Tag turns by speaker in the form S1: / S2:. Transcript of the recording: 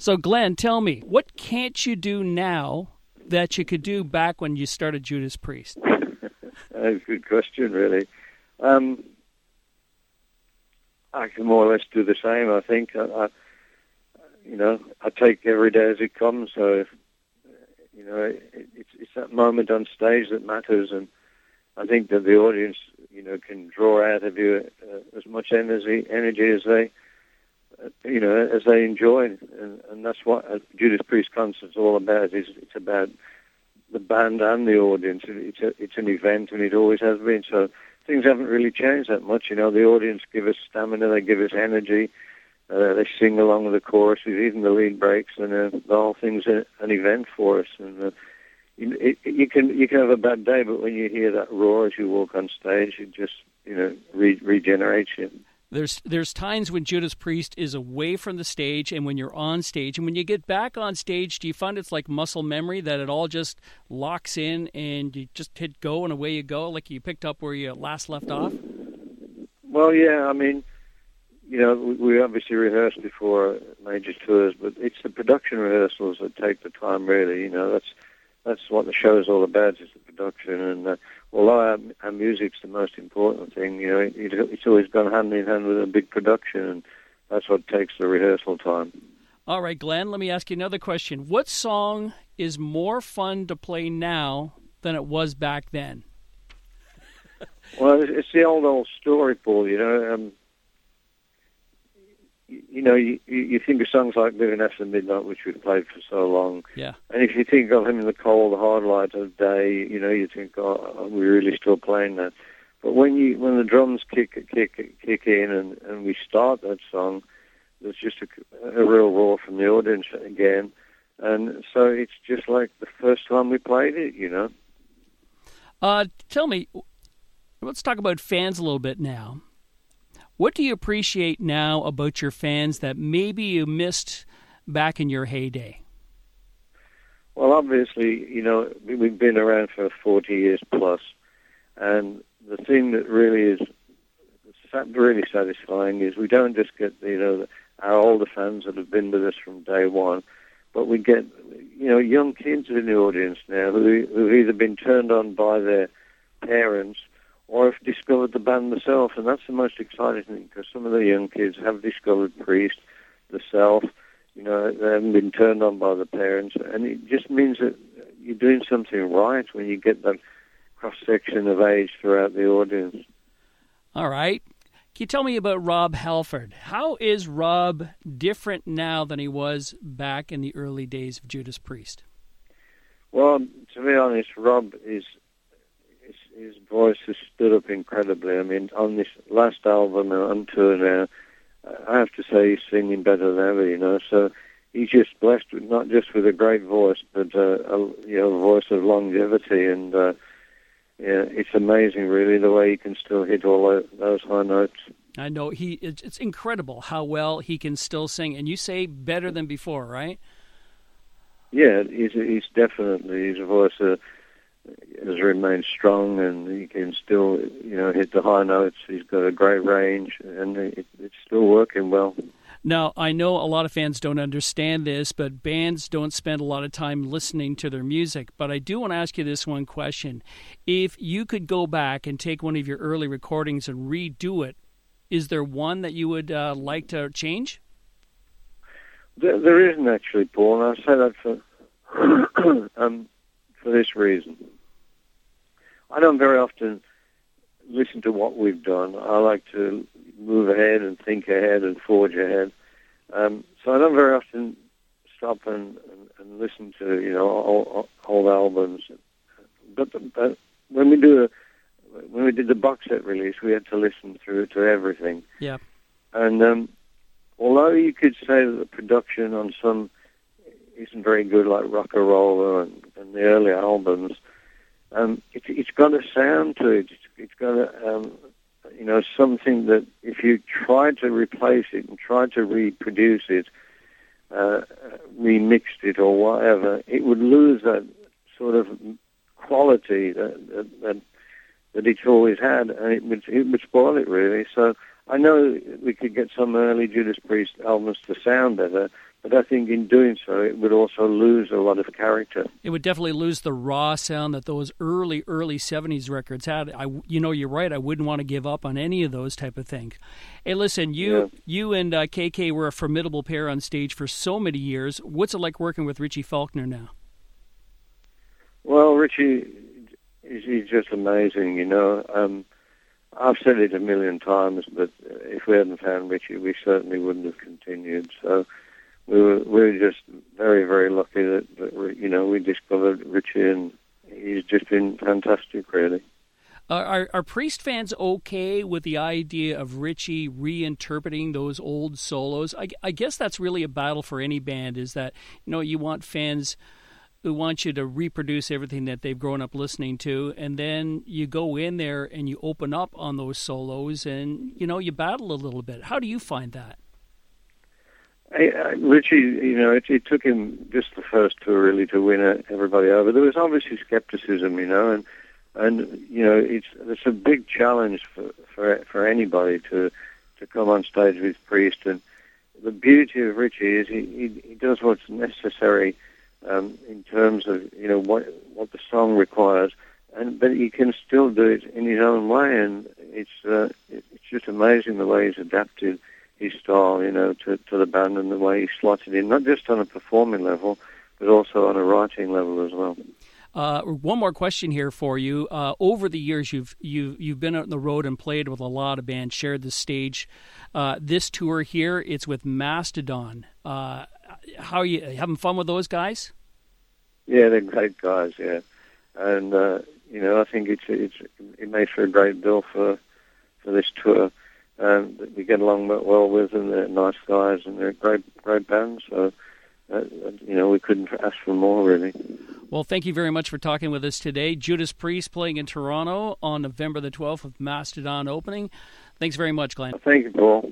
S1: So, Glenn, tell me, what can't you do now that you could do back when you started Judas Priest?
S2: That's a good question, really. Um, I can more or less do the same. I think. I, I, you know, I take every day as it comes. So, you know, it, it's it's that moment on stage that matters, and I think that the audience, you know, can draw out of you uh, as much energy energy as they, you know, as they enjoy, and, and that's what a Judas Priest concert's all about. Is it's about the band and the audience. It's a, it's an event, and it always has been. So things haven't really changed that much. You know, the audience give us stamina, they give us energy, uh, they sing along with the choruses, even the lead breaks, and uh, the whole thing's a, an event for us. And uh, you, it, you can you can have a bad day, but when you hear that roar as you walk on stage, it just you know re- regenerates you.
S1: There's there's times when Judas Priest is away from the stage and when you're on stage and when you get back on stage, do you find it's like muscle memory that it all just locks in and you just hit go and away you go, like you picked up where you last left off?
S2: Well, yeah, I mean, you know, we obviously rehearse before major tours, but it's the production rehearsals that take the time. Really, you know, that's that's what the show is all about is the production and. Uh, although our, our music's the most important thing, you know, it, it's always gone hand in hand with a big production, and that's what takes the rehearsal time.
S1: All right, Glenn, let me ask you another question. What song is more fun to play now than it was back then?
S2: well, it's the old, old story, Paul, you know. Um, you know, you, you think of songs like Living After Midnight, which we've played for so long.
S1: Yeah.
S2: And if you think of him in the cold, the hard light of day, you know, you think, oh, are we really still playing that? But when you when the drums kick kick kick in and, and we start that song, there's just a, a real roar from the audience again, and so it's just like the first time we played it, you know.
S1: Uh, tell me, let's talk about fans a little bit now. What do you appreciate now about your fans that maybe you missed back in your heyday?
S2: Well, obviously, you know, we've been around for 40 years plus, and the thing that really is really satisfying is we don't just get, you know, our older fans that have been with us from day one, but we get, you know, young kids in the audience now who, who've either been turned on by their parents or have discovered the band themselves, and that's the most exciting thing because some of the young kids have discovered Priest themselves. You know, they haven't been turned on by the parents, and it just means that you're doing something right when you get that cross section of age throughout the audience.
S1: All right. Can you tell me about Rob Halford? How is Rob different now than he was back in the early days of Judas Priest?
S2: Well, to be honest, Rob is his voice has stood up incredibly. I mean, on this last album and on tour now, I have to say he's singing better than ever. You know, so he's just blessed with not just with a great voice, but uh, a you know voice of longevity, and uh, yeah, it's amazing really the way he can still hit all those high notes.
S1: I know he. It's incredible how well he can still sing, and you say better than before, right?
S2: Yeah, he's he's definitely he's a voice. Uh, has remained strong and he can still, you know, hit the high notes. He's got a great range and it, it's still working well.
S1: Now, I know a lot of fans don't understand this, but bands don't spend a lot of time listening to their music. But I do want to ask you this one question. If you could go back and take one of your early recordings and redo it, is there one that you would uh, like to change?
S2: There, there isn't actually, Paul, and I say that for, um, for this reason. I don't very often listen to what we've done. I like to move ahead and think ahead and forge ahead. Um, so I don't very often stop and, and, and listen to you know old, old albums. But, but when we do a, when we did the box set release, we had to listen through to everything.
S1: Yeah.
S2: And um, although you could say that the production on some isn't very good, like Rocka Rolla and, and the early albums, um, it, it's got a sound to it. It's, it's got a, um, you know, something that if you try to replace it and try to reproduce it, uh, remixed it or whatever, it would lose that sort of quality that, that, that, that it's always had, and it would, it would spoil it really. So I know we could get some early Judas Priest albums to sound better, but I think in doing so, it would also lose a lot of character.
S1: It would definitely lose the raw sound that those early, early '70s records had. I, you know, you're right. I wouldn't want to give up on any of those type of things. Hey, listen, you, yeah. you and uh, KK were a formidable pair on stage for so many years. What's it like working with Richie Faulkner now?
S2: Well, Richie, he's just amazing. You know, um, I've said it a million times, but if we hadn't found Richie, we certainly wouldn't have continued. So we were we were just very very lucky that, that you know we discovered Richie, and he's just been fantastic, really.
S1: are, are Priest fans okay with the idea of Richie reinterpreting those old solos? I, I guess that's really a battle for any band. Is that you know you want fans who want you to reproduce everything that they've grown up listening to and then you go in there and you open up on those solos and you know you battle a little bit how do you find that
S2: I, I, Richie, you know, it, it took him just the first tour really to win everybody over. There was obviously skepticism, you know, and and you know, it's it's a big challenge for for for anybody to to come on stage with Priest. And the beauty of Richie is he he, he does what's necessary um, in terms of you know what what the song requires, and but he can still do it in his own way, and it's uh, it's just amazing the way he's adapted his style, you know, to to the band and the way he slots it in, not just on a performing level, but also on a writing level as well.
S1: Uh, one more question here for you. Uh, over the years, you've you you've been on the road and played with a lot of bands, shared the stage. Uh, this tour here, it's with Mastodon. How are you having fun with those guys?
S2: Yeah, they're great guys. Yeah, and uh, you know I think it's it's it makes for a great bill for for this tour. Um, we get along well with them. They're nice guys and they're a great great band. So uh, you know we couldn't ask for more really.
S1: Well, thank you very much for talking with us today. Judas Priest playing in Toronto on November the 12th with Mastodon opening. Thanks very much, Glenn.
S2: Thank you, Paul.